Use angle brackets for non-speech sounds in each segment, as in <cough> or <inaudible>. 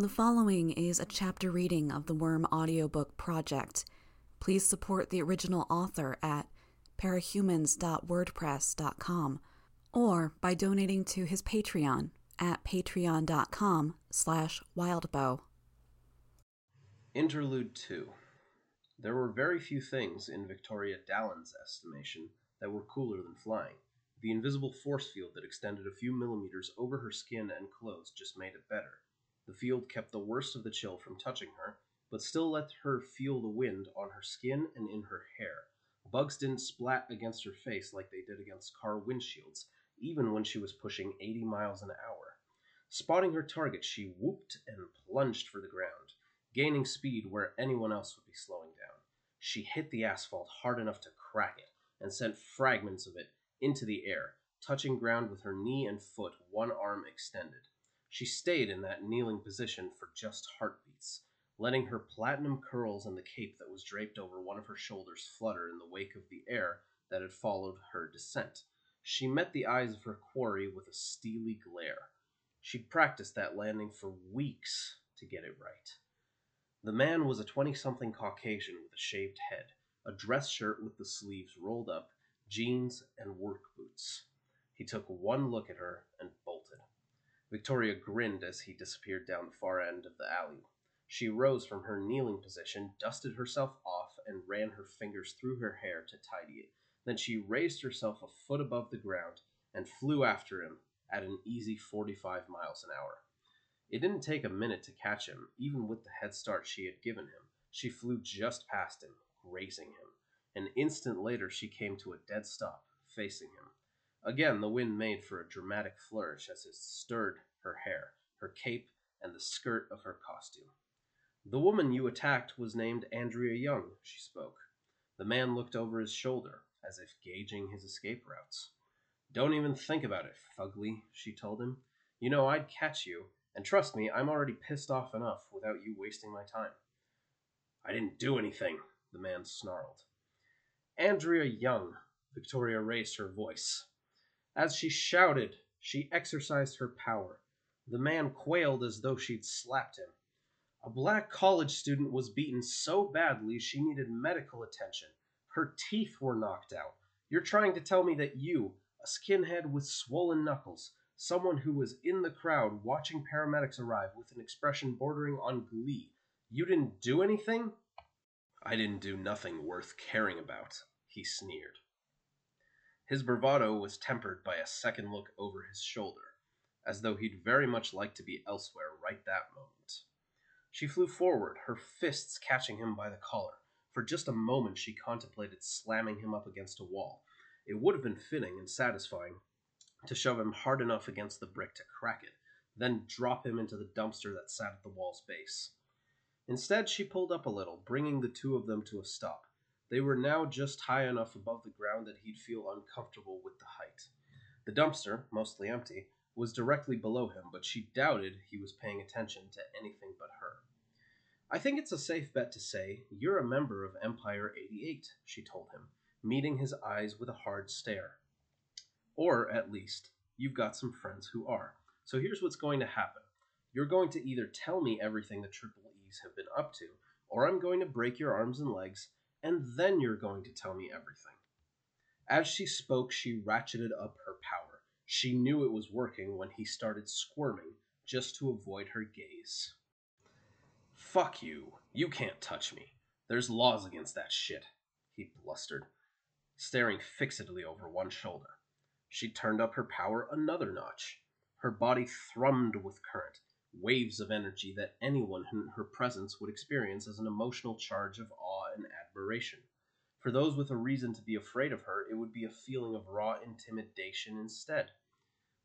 The following is a chapter reading of the Worm audiobook project. Please support the original author at parahumans.wordpress.com or by donating to his Patreon at patreon.com slash wildbow. Interlude 2 There were very few things, in Victoria Dallon's estimation, that were cooler than flying. The invisible force field that extended a few millimeters over her skin and clothes just made it better. The field kept the worst of the chill from touching her, but still let her feel the wind on her skin and in her hair. Bugs didn't splat against her face like they did against car windshields, even when she was pushing 80 miles an hour. Spotting her target, she whooped and plunged for the ground, gaining speed where anyone else would be slowing down. She hit the asphalt hard enough to crack it and sent fragments of it into the air, touching ground with her knee and foot, one arm extended. She stayed in that kneeling position for just heartbeats, letting her platinum curls and the cape that was draped over one of her shoulders flutter in the wake of the air that had followed her descent. She met the eyes of her quarry with a steely glare. She'd practiced that landing for weeks to get it right. The man was a 20 something Caucasian with a shaved head, a dress shirt with the sleeves rolled up, jeans, and work boots. He took one look at her and. Victoria grinned as he disappeared down the far end of the alley. She rose from her kneeling position, dusted herself off, and ran her fingers through her hair to tidy it. Then she raised herself a foot above the ground and flew after him at an easy 45 miles an hour. It didn't take a minute to catch him, even with the head start she had given him. She flew just past him, grazing him. An instant later, she came to a dead stop, facing him. Again the wind made for a dramatic flourish as it stirred her hair, her cape, and the skirt of her costume. The woman you attacked was named Andrea Young, she spoke. The man looked over his shoulder, as if gauging his escape routes. Don't even think about it, fugly, she told him. You know I'd catch you, and trust me, I'm already pissed off enough without you wasting my time. I didn't do anything, the man snarled. Andrea Young, Victoria raised her voice. As she shouted, she exercised her power. The man quailed as though she'd slapped him. A black college student was beaten so badly she needed medical attention. Her teeth were knocked out. You're trying to tell me that you, a skinhead with swollen knuckles, someone who was in the crowd watching paramedics arrive with an expression bordering on glee, you didn't do anything? I didn't do nothing worth caring about, he sneered. His bravado was tempered by a second look over his shoulder, as though he'd very much like to be elsewhere right that moment. She flew forward, her fists catching him by the collar. For just a moment she contemplated slamming him up against a wall. It would have been fitting and satisfying to shove him hard enough against the brick to crack it, then drop him into the dumpster that sat at the wall's base. Instead, she pulled up a little, bringing the two of them to a stop. They were now just high enough above the ground that he'd feel uncomfortable with the height. The dumpster, mostly empty, was directly below him, but she doubted he was paying attention to anything but her. I think it's a safe bet to say you're a member of Empire 88, she told him, meeting his eyes with a hard stare. Or, at least, you've got some friends who are. So here's what's going to happen. You're going to either tell me everything the Triple E's have been up to, or I'm going to break your arms and legs and then you're going to tell me everything. As she spoke, she ratcheted up her power. She knew it was working when he started squirming just to avoid her gaze. Fuck you. You can't touch me. There's laws against that shit, he blustered, staring fixedly over one shoulder. She turned up her power another notch. Her body thrummed with current, waves of energy that anyone in her presence would experience as an emotional charge of awe and admiration. For those with a reason to be afraid of her, it would be a feeling of raw intimidation instead.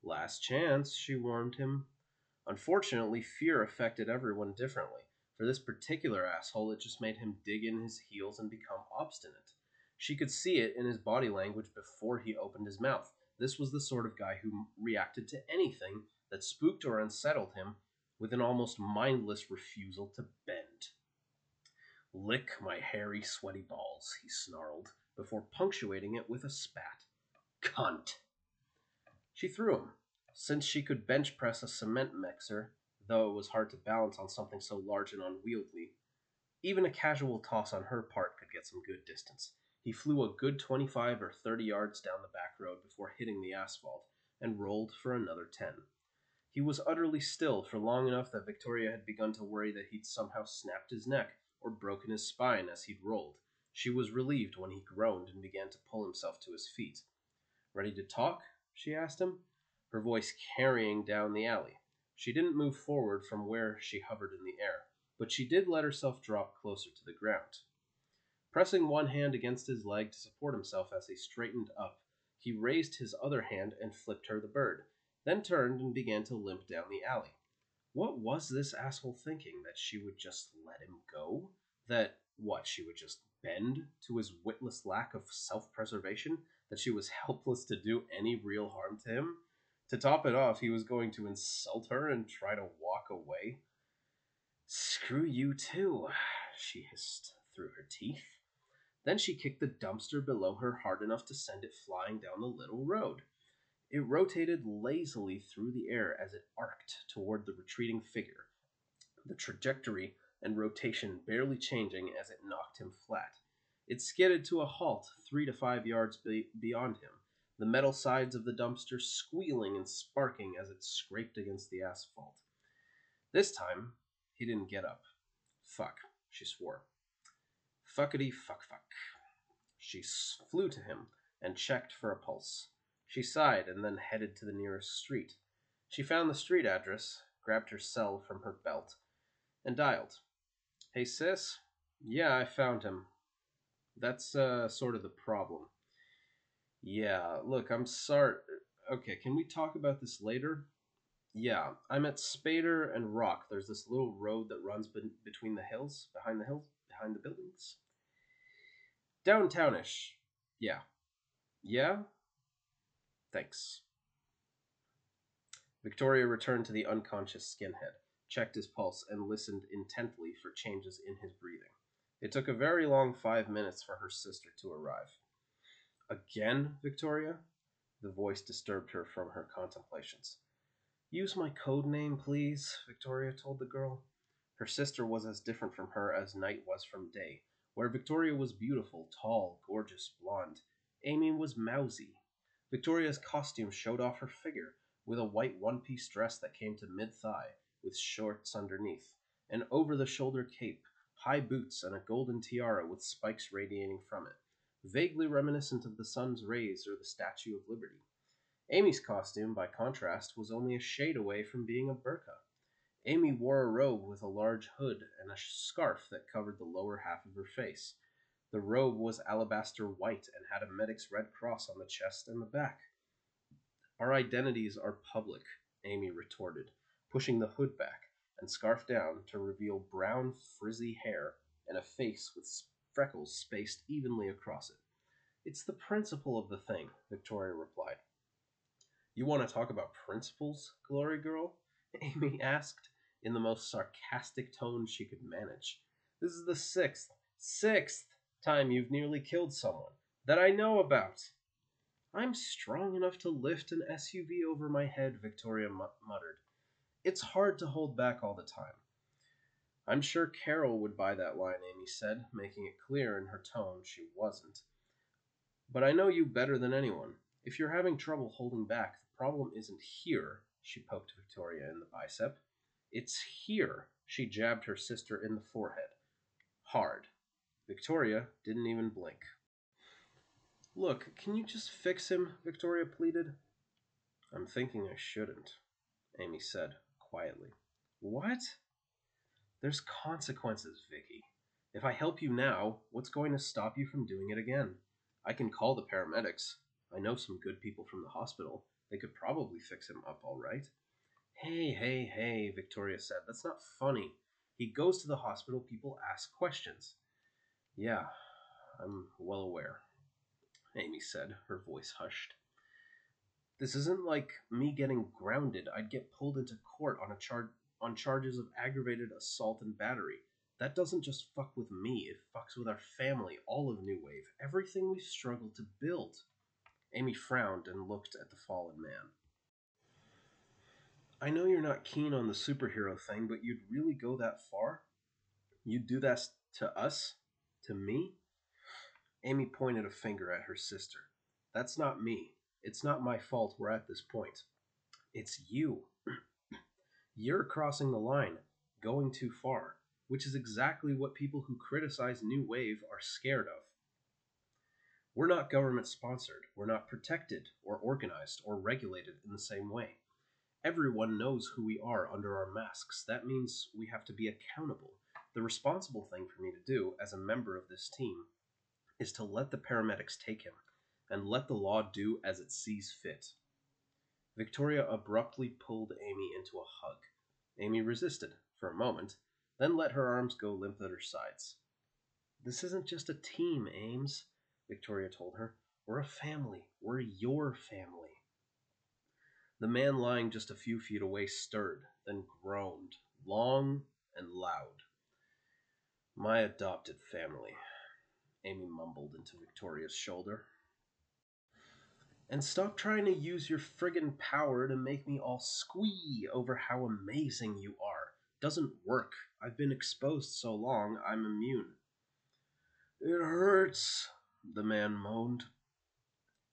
Last chance, she warned him. Unfortunately, fear affected everyone differently. For this particular asshole, it just made him dig in his heels and become obstinate. She could see it in his body language before he opened his mouth. This was the sort of guy who reacted to anything that spooked or unsettled him with an almost mindless refusal to bend. Lick my hairy, sweaty balls, he snarled, before punctuating it with a spat. Cunt! She threw him. Since she could bench press a cement mixer, though it was hard to balance on something so large and unwieldy. Even a casual toss on her part could get some good distance. He flew a good 25 or 30 yards down the back road before hitting the asphalt, and rolled for another 10. He was utterly still for long enough that Victoria had begun to worry that he'd somehow snapped his neck or broken his spine as he'd rolled. She was relieved when he groaned and began to pull himself to his feet. Ready to talk? she asked him, her voice carrying down the alley. She didn't move forward from where she hovered in the air, but she did let herself drop closer to the ground. Pressing one hand against his leg to support himself as he straightened up, he raised his other hand and flipped her the bird, then turned and began to limp down the alley. What was this asshole thinking? That she would just let him go? That, what, she would just bend to his witless lack of self preservation? That she was <laughs> helpless to do any real harm to him? To top it off, he was going to insult her and try to walk away. Screw you too, <sighs> she hissed through her teeth. Then she kicked the dumpster below her hard enough to send it flying down the little road. It rotated lazily through the air as it arced toward the retreating figure, the trajectory and rotation barely changing as it knocked him flat. It skidded to a halt three to five yards be- beyond him, the metal sides of the dumpster squealing and sparking as it scraped against the asphalt. This time, he didn't get up. Fuck, she swore. Fuckety fuck fuck. She flew to him and checked for a pulse. She sighed and then headed to the nearest street. She found the street address, grabbed her cell from her belt, and dialed. Hey, sis? Yeah, I found him. That's uh, sort of the problem. Yeah, look, I'm sorry. Okay, can we talk about this later? Yeah, I'm at Spader and Rock. There's this little road that runs be- between the hills, behind the hills, behind the buildings. Downtownish. Yeah. Yeah? Thanks. Victoria returned to the unconscious skinhead, checked his pulse, and listened intently for changes in his breathing. It took a very long five minutes for her sister to arrive. Again, Victoria? The voice disturbed her from her contemplations. Use my code name, please, Victoria told the girl. Her sister was as different from her as night was from day. Where Victoria was beautiful, tall, gorgeous, blonde, Amy was mousy. Victoria's costume showed off her figure, with a white one piece dress that came to mid thigh, with shorts underneath, an over the shoulder cape, high boots, and a golden tiara with spikes radiating from it, vaguely reminiscent of the sun's rays or the Statue of Liberty. Amy's costume, by contrast, was only a shade away from being a burqa. Amy wore a robe with a large hood and a scarf that covered the lower half of her face. The robe was alabaster white and had a medic's red cross on the chest and the back. Our identities are public, Amy retorted, pushing the hood back and scarf down to reveal brown, frizzy hair and a face with freckles spaced evenly across it. It's the principle of the thing, Victoria replied. You want to talk about principles, Glory Girl? <laughs> Amy asked, in the most sarcastic tone she could manage. This is the sixth, sixth time you've nearly killed someone that I know about. I'm strong enough to lift an SUV over my head, Victoria muttered. It's hard to hold back all the time. I'm sure Carol would buy that line, Amy said, making it clear in her tone she wasn't. But I know you better than anyone. If you're having trouble holding back, the problem isn't here, she poked Victoria in the bicep. It's here, she jabbed her sister in the forehead. Hard. Victoria didn't even blink. Look, can you just fix him? Victoria pleaded. I'm thinking I shouldn't, Amy said quietly. What? There's consequences, Vicky. If I help you now, what's going to stop you from doing it again? I can call the paramedics. I know some good people from the hospital. They could probably fix him up all right. Hey, hey, hey, Victoria said. That's not funny. He goes to the hospital, people ask questions. Yeah, I'm well aware, Amy said, her voice hushed. This isn't like me getting grounded. I'd get pulled into court on a char- on charges of aggravated assault and battery. That doesn't just fuck with me, it fucks with our family, all of New Wave, everything we've struggled to build. Amy frowned and looked at the fallen man. I know you're not keen on the superhero thing, but you'd really go that far? You'd do that to us? To me? Amy pointed a finger at her sister. That's not me. It's not my fault we're at this point. It's you. <clears throat> You're crossing the line, going too far, which is exactly what people who criticize New Wave are scared of. We're not government sponsored, we're not protected or organized or regulated in the same way. Everyone knows who we are under our masks. That means we have to be accountable. The responsible thing for me to do as a member of this team is to let the paramedics take him and let the law do as it sees fit. Victoria abruptly pulled Amy into a hug. Amy resisted for a moment, then let her arms go limp at her sides. This isn't just a team, Ames, Victoria told her. We're a family. We're your family. The man lying just a few feet away stirred, then groaned, long and loud. My adopted family, Amy mumbled into Victoria's shoulder. And stop trying to use your friggin' power to make me all squee over how amazing you are. Doesn't work. I've been exposed so long, I'm immune. It hurts, the man moaned.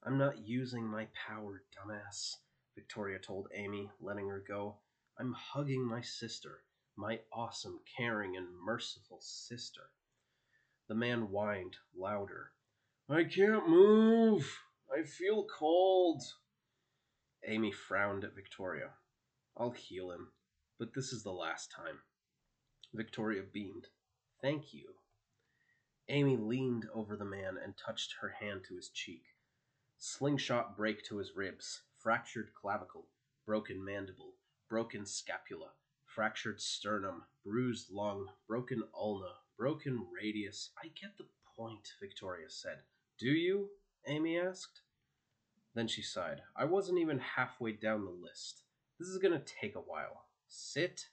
I'm not using my power, dumbass. Victoria told Amy, letting her go. I'm hugging my sister, my awesome, caring, and merciful sister. The man whined louder. I can't move. I feel cold. Amy frowned at Victoria. I'll heal him, but this is the last time. Victoria beamed. Thank you. Amy leaned over the man and touched her hand to his cheek. Slingshot break to his ribs fractured clavicle, broken mandible, broken scapula, fractured sternum, bruised lung, broken ulna, broken radius. I get the point, Victoria said. Do you? Amy asked. Then she sighed. I wasn't even halfway down the list. This is going to take a while. Sit.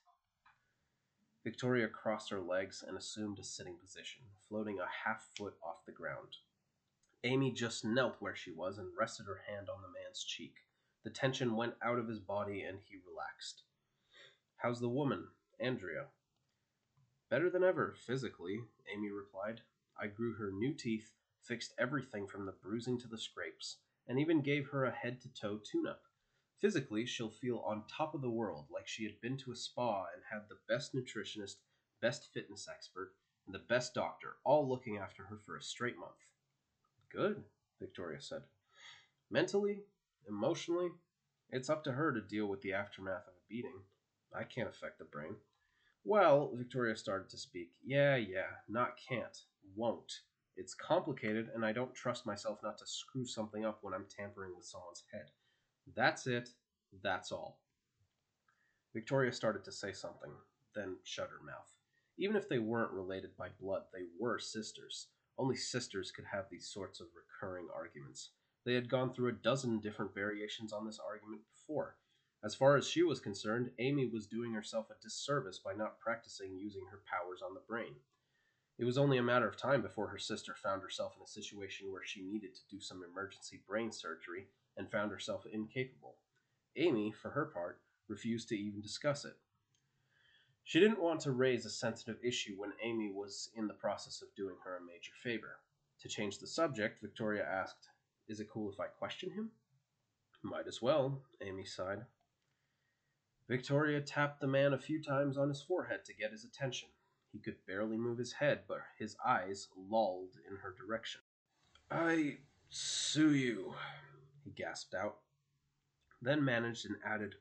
Victoria crossed her legs and assumed a sitting position, floating a half foot off the ground. Amy just knelt where she was and rested her hand on the man's cheek. The tension went out of his body and he relaxed. How's the woman, Andrea? Better than ever, physically, Amy replied. I grew her new teeth, fixed everything from the bruising to the scrapes, and even gave her a head to toe tune up. Physically, she'll feel on top of the world, like she had been to a spa and had the best nutritionist, best fitness expert, and the best doctor all looking after her for a straight month. Good, Victoria said. Mentally, Emotionally, it's up to her to deal with the aftermath of a beating. I can't affect the brain. Well, Victoria started to speak. Yeah, yeah, not can't, won't. It's complicated, and I don't trust myself not to screw something up when I'm tampering with someone's head. That's it. That's all. Victoria started to say something, then shut her mouth. Even if they weren't related by blood, they were sisters. Only sisters could have these sorts of recurring arguments. They had gone through a dozen different variations on this argument before. As far as she was concerned, Amy was doing herself a disservice by not practicing using her powers on the brain. It was only a matter of time before her sister found herself in a situation where she needed to do some emergency brain surgery and found herself incapable. Amy, for her part, refused to even discuss it. She didn't want to raise a sensitive issue when Amy was in the process of doing her a major favor. To change the subject, Victoria asked, is it cool if I question him? Might as well, Amy sighed. Victoria tapped the man a few times on his forehead to get his attention. He could barely move his head, but his eyes lolled in her direction. I sue you, he gasped out, then managed and added,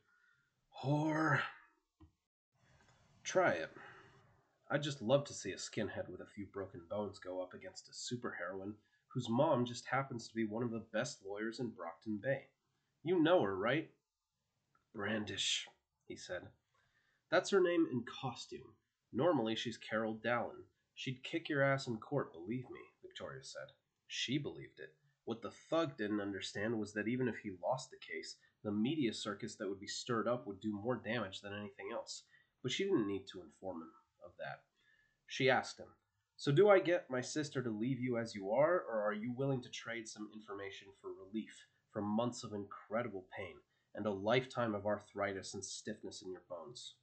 Whore. Try it. I'd just love to see a skinhead with a few broken bones go up against a superheroine whose mom just happens to be one of the best lawyers in Brockton Bay. You know her, right? Brandish, he said. That's her name in costume. Normally she's Carol Dallon. She'd kick your ass in court, believe me, Victoria said. She believed it. What the thug didn't understand was that even if he lost the case, the media circus that would be stirred up would do more damage than anything else. But she didn't need to inform him of that. She asked him, so, do I get my sister to leave you as you are, or are you willing to trade some information for relief from months of incredible pain and a lifetime of arthritis and stiffness in your bones.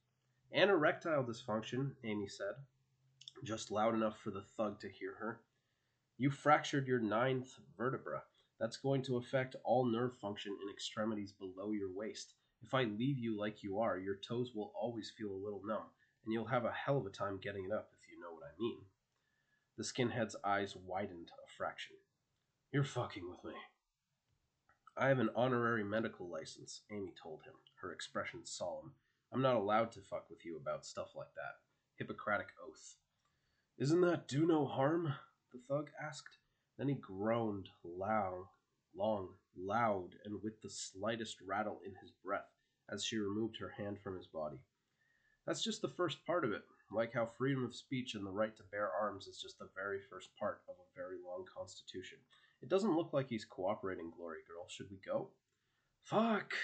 And erectile dysfunction, Amy said, just loud enough for the thug to hear her. You fractured your ninth vertebra. That's going to affect all nerve function in extremities below your waist. If I leave you like you are, your toes will always feel a little numb, and you'll have a hell of a time getting it up, if you know what I mean. The skinhead's eyes widened a fraction. You're fucking with me. I have an honorary medical license, Amy told him, her expression solemn. I'm not allowed to fuck with you about stuff like that. Hippocratic oath. Isn't that do no harm? the thug asked. Then he groaned loud, long, loud, and with the slightest rattle in his breath as she removed her hand from his body. That's just the first part of it, like how freedom of speech and the right to bear arms is just the very first part of a very long constitution. It doesn't look like he's cooperating, Glory Girl. Should we go? Fuck!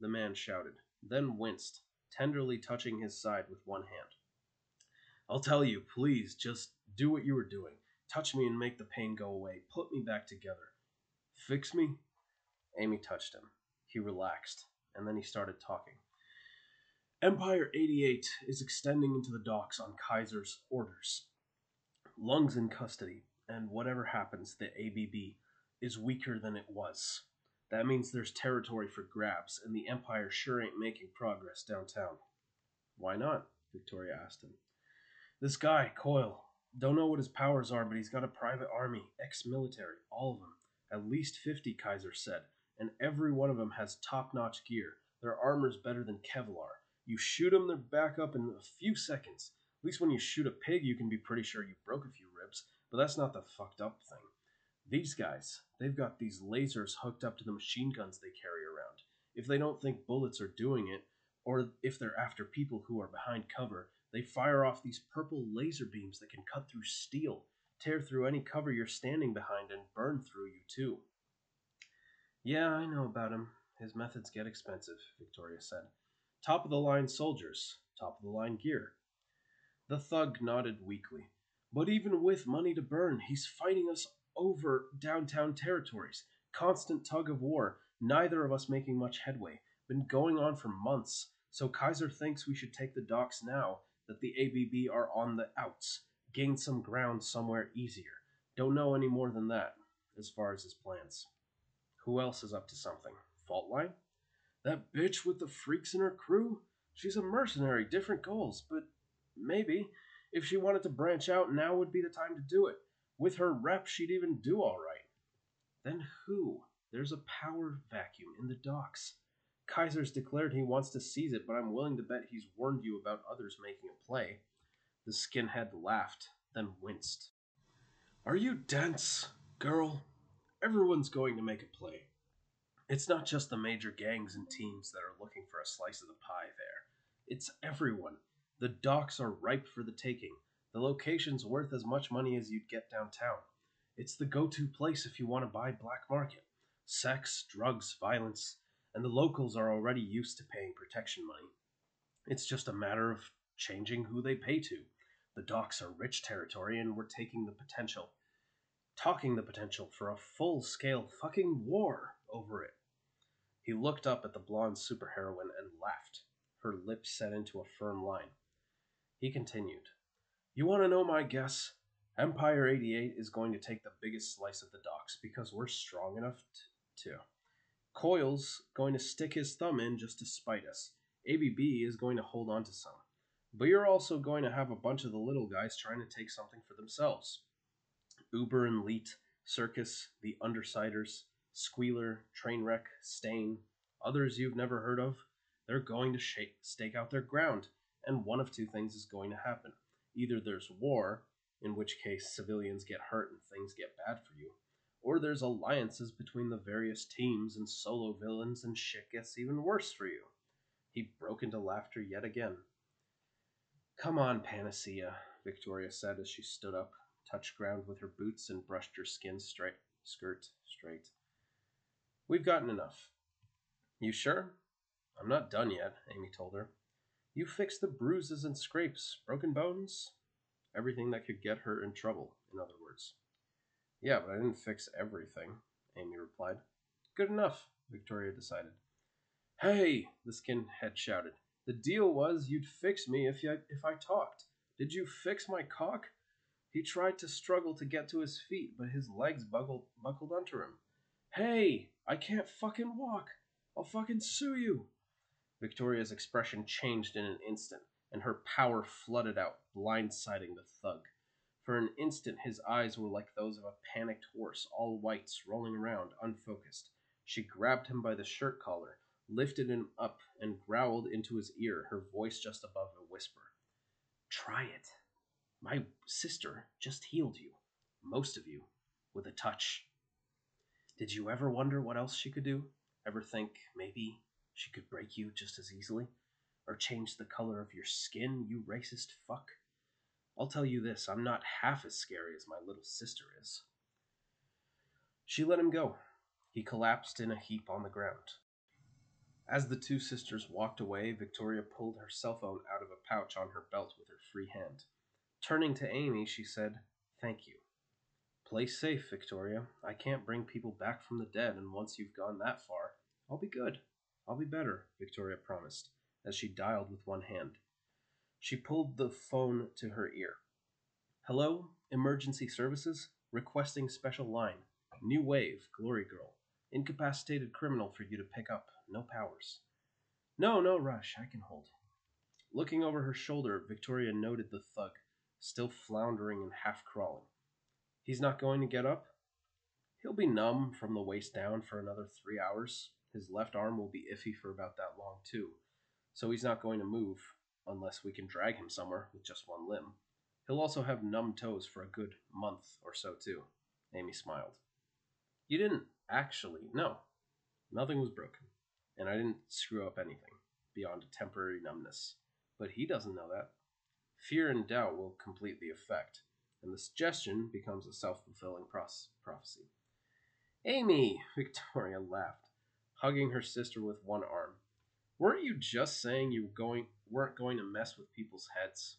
The man shouted, then winced, tenderly touching his side with one hand. I'll tell you, please, just do what you were doing. Touch me and make the pain go away. Put me back together. Fix me? Amy touched him. He relaxed, and then he started talking. Empire 88 is extending into the docks on Kaiser's orders. Lung's in custody, and whatever happens, the ABB is weaker than it was. That means there's territory for grabs, and the Empire sure ain't making progress downtown. Why not? Victoria asked him. This guy, Coil, don't know what his powers are, but he's got a private army, ex military, all of them. At least 50, Kaiser said, and every one of them has top notch gear. Their armor's better than Kevlar. You shoot them, they're back up in a few seconds. At least when you shoot a pig, you can be pretty sure you broke a few ribs, but that's not the fucked up thing. These guys, they've got these lasers hooked up to the machine guns they carry around. If they don't think bullets are doing it, or if they're after people who are behind cover, they fire off these purple laser beams that can cut through steel, tear through any cover you're standing behind, and burn through you too. Yeah, I know about him. His methods get expensive, Victoria said. Top of the line soldiers, top of the line gear. The thug nodded weakly. But even with money to burn, he's fighting us over downtown territories. Constant tug of war, neither of us making much headway. Been going on for months. So Kaiser thinks we should take the docks now that the ABB are on the outs, gain some ground somewhere easier. Don't know any more than that, as far as his plans. Who else is up to something? Faultline? That bitch with the freaks in her crew? She's a mercenary, different goals, but maybe if she wanted to branch out, now would be the time to do it. With her rep, she'd even do all right. Then who? There's a power vacuum in the docks. Kaiser's declared he wants to seize it, but I'm willing to bet he's warned you about others making a play. The skinhead laughed, then winced. Are you dense, girl? Everyone's going to make a play. It's not just the major gangs and teams that are looking for a slice of the pie there. It's everyone. The docks are ripe for the taking. The location's worth as much money as you'd get downtown. It's the go to place if you want to buy black market. Sex, drugs, violence, and the locals are already used to paying protection money. It's just a matter of changing who they pay to. The docks are rich territory, and we're taking the potential, talking the potential for a full scale fucking war over it. He looked up at the blonde superheroine and laughed, her lips set into a firm line. He continued, You want to know my guess? Empire 88 is going to take the biggest slice of the docks because we're strong enough t- to. Coil's going to stick his thumb in just to spite us. ABB is going to hold on to some. But you're also going to have a bunch of the little guys trying to take something for themselves. Uber and Leet, Circus, the Undersiders, Squealer, Trainwreck, Stain, others you've never heard of, they're going to stake out their ground, and one of two things is going to happen. Either there's war, in which case civilians get hurt and things get bad for you, or there's alliances between the various teams and solo villains, and shit gets even worse for you. He broke into laughter yet again. Come on, Panacea, Victoria said as she stood up, touched ground with her boots, and brushed her skin straight, skirt straight. We've gotten enough. You sure? I'm not done yet, Amy told her. You fixed the bruises and scrapes, broken bones, everything that could get her in trouble, in other words. Yeah, but I didn't fix everything, Amy replied. Good enough, Victoria decided. Hey, the skinhead shouted. The deal was you'd fix me if, you, if I talked. Did you fix my cock? He tried to struggle to get to his feet, but his legs buckled, buckled under him. Hey, I can't fucking walk. I'll fucking sue you. Victoria's expression changed in an instant, and her power flooded out, blindsiding the thug. For an instant, his eyes were like those of a panicked horse, all whites, rolling around, unfocused. She grabbed him by the shirt collar, lifted him up, and growled into his ear, her voice just above a whisper. Try it. My sister just healed you, most of you, with a touch. Did you ever wonder what else she could do? Ever think maybe she could break you just as easily? Or change the color of your skin, you racist fuck? I'll tell you this I'm not half as scary as my little sister is. She let him go. He collapsed in a heap on the ground. As the two sisters walked away, Victoria pulled her cell phone out of a pouch on her belt with her free hand. Turning to Amy, she said, Thank you. Play safe, Victoria. I can't bring people back from the dead, and once you've gone that far, I'll be good. I'll be better, Victoria promised, as she dialed with one hand. She pulled the phone to her ear. Hello, emergency services, requesting special line. New wave, Glory Girl. Incapacitated criminal for you to pick up. No powers. No, no rush. I can hold. Looking over her shoulder, Victoria noted the thug, still floundering and half crawling. He's not going to get up? He'll be numb from the waist down for another three hours. His left arm will be iffy for about that long, too. So he's not going to move unless we can drag him somewhere with just one limb. He'll also have numb toes for a good month or so, too. Amy smiled. You didn't actually. No. Nothing was broken. And I didn't screw up anything beyond a temporary numbness. But he doesn't know that. Fear and doubt will complete the effect, and the suggestion becomes a self fulfilling prophecy. Amy! <laughs> Victoria laughed, hugging her sister with one arm. Weren't you just saying you going, weren't going to mess with people's heads?